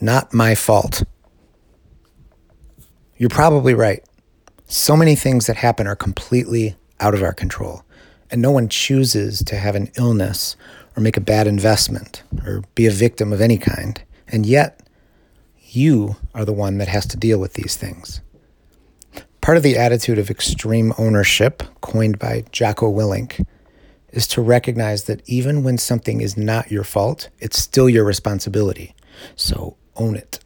not my fault. You're probably right. So many things that happen are completely out of our control, and no one chooses to have an illness or make a bad investment or be a victim of any kind. And yet, you are the one that has to deal with these things. Part of the attitude of extreme ownership, coined by Jocko Willink, is to recognize that even when something is not your fault, it's still your responsibility. So own it.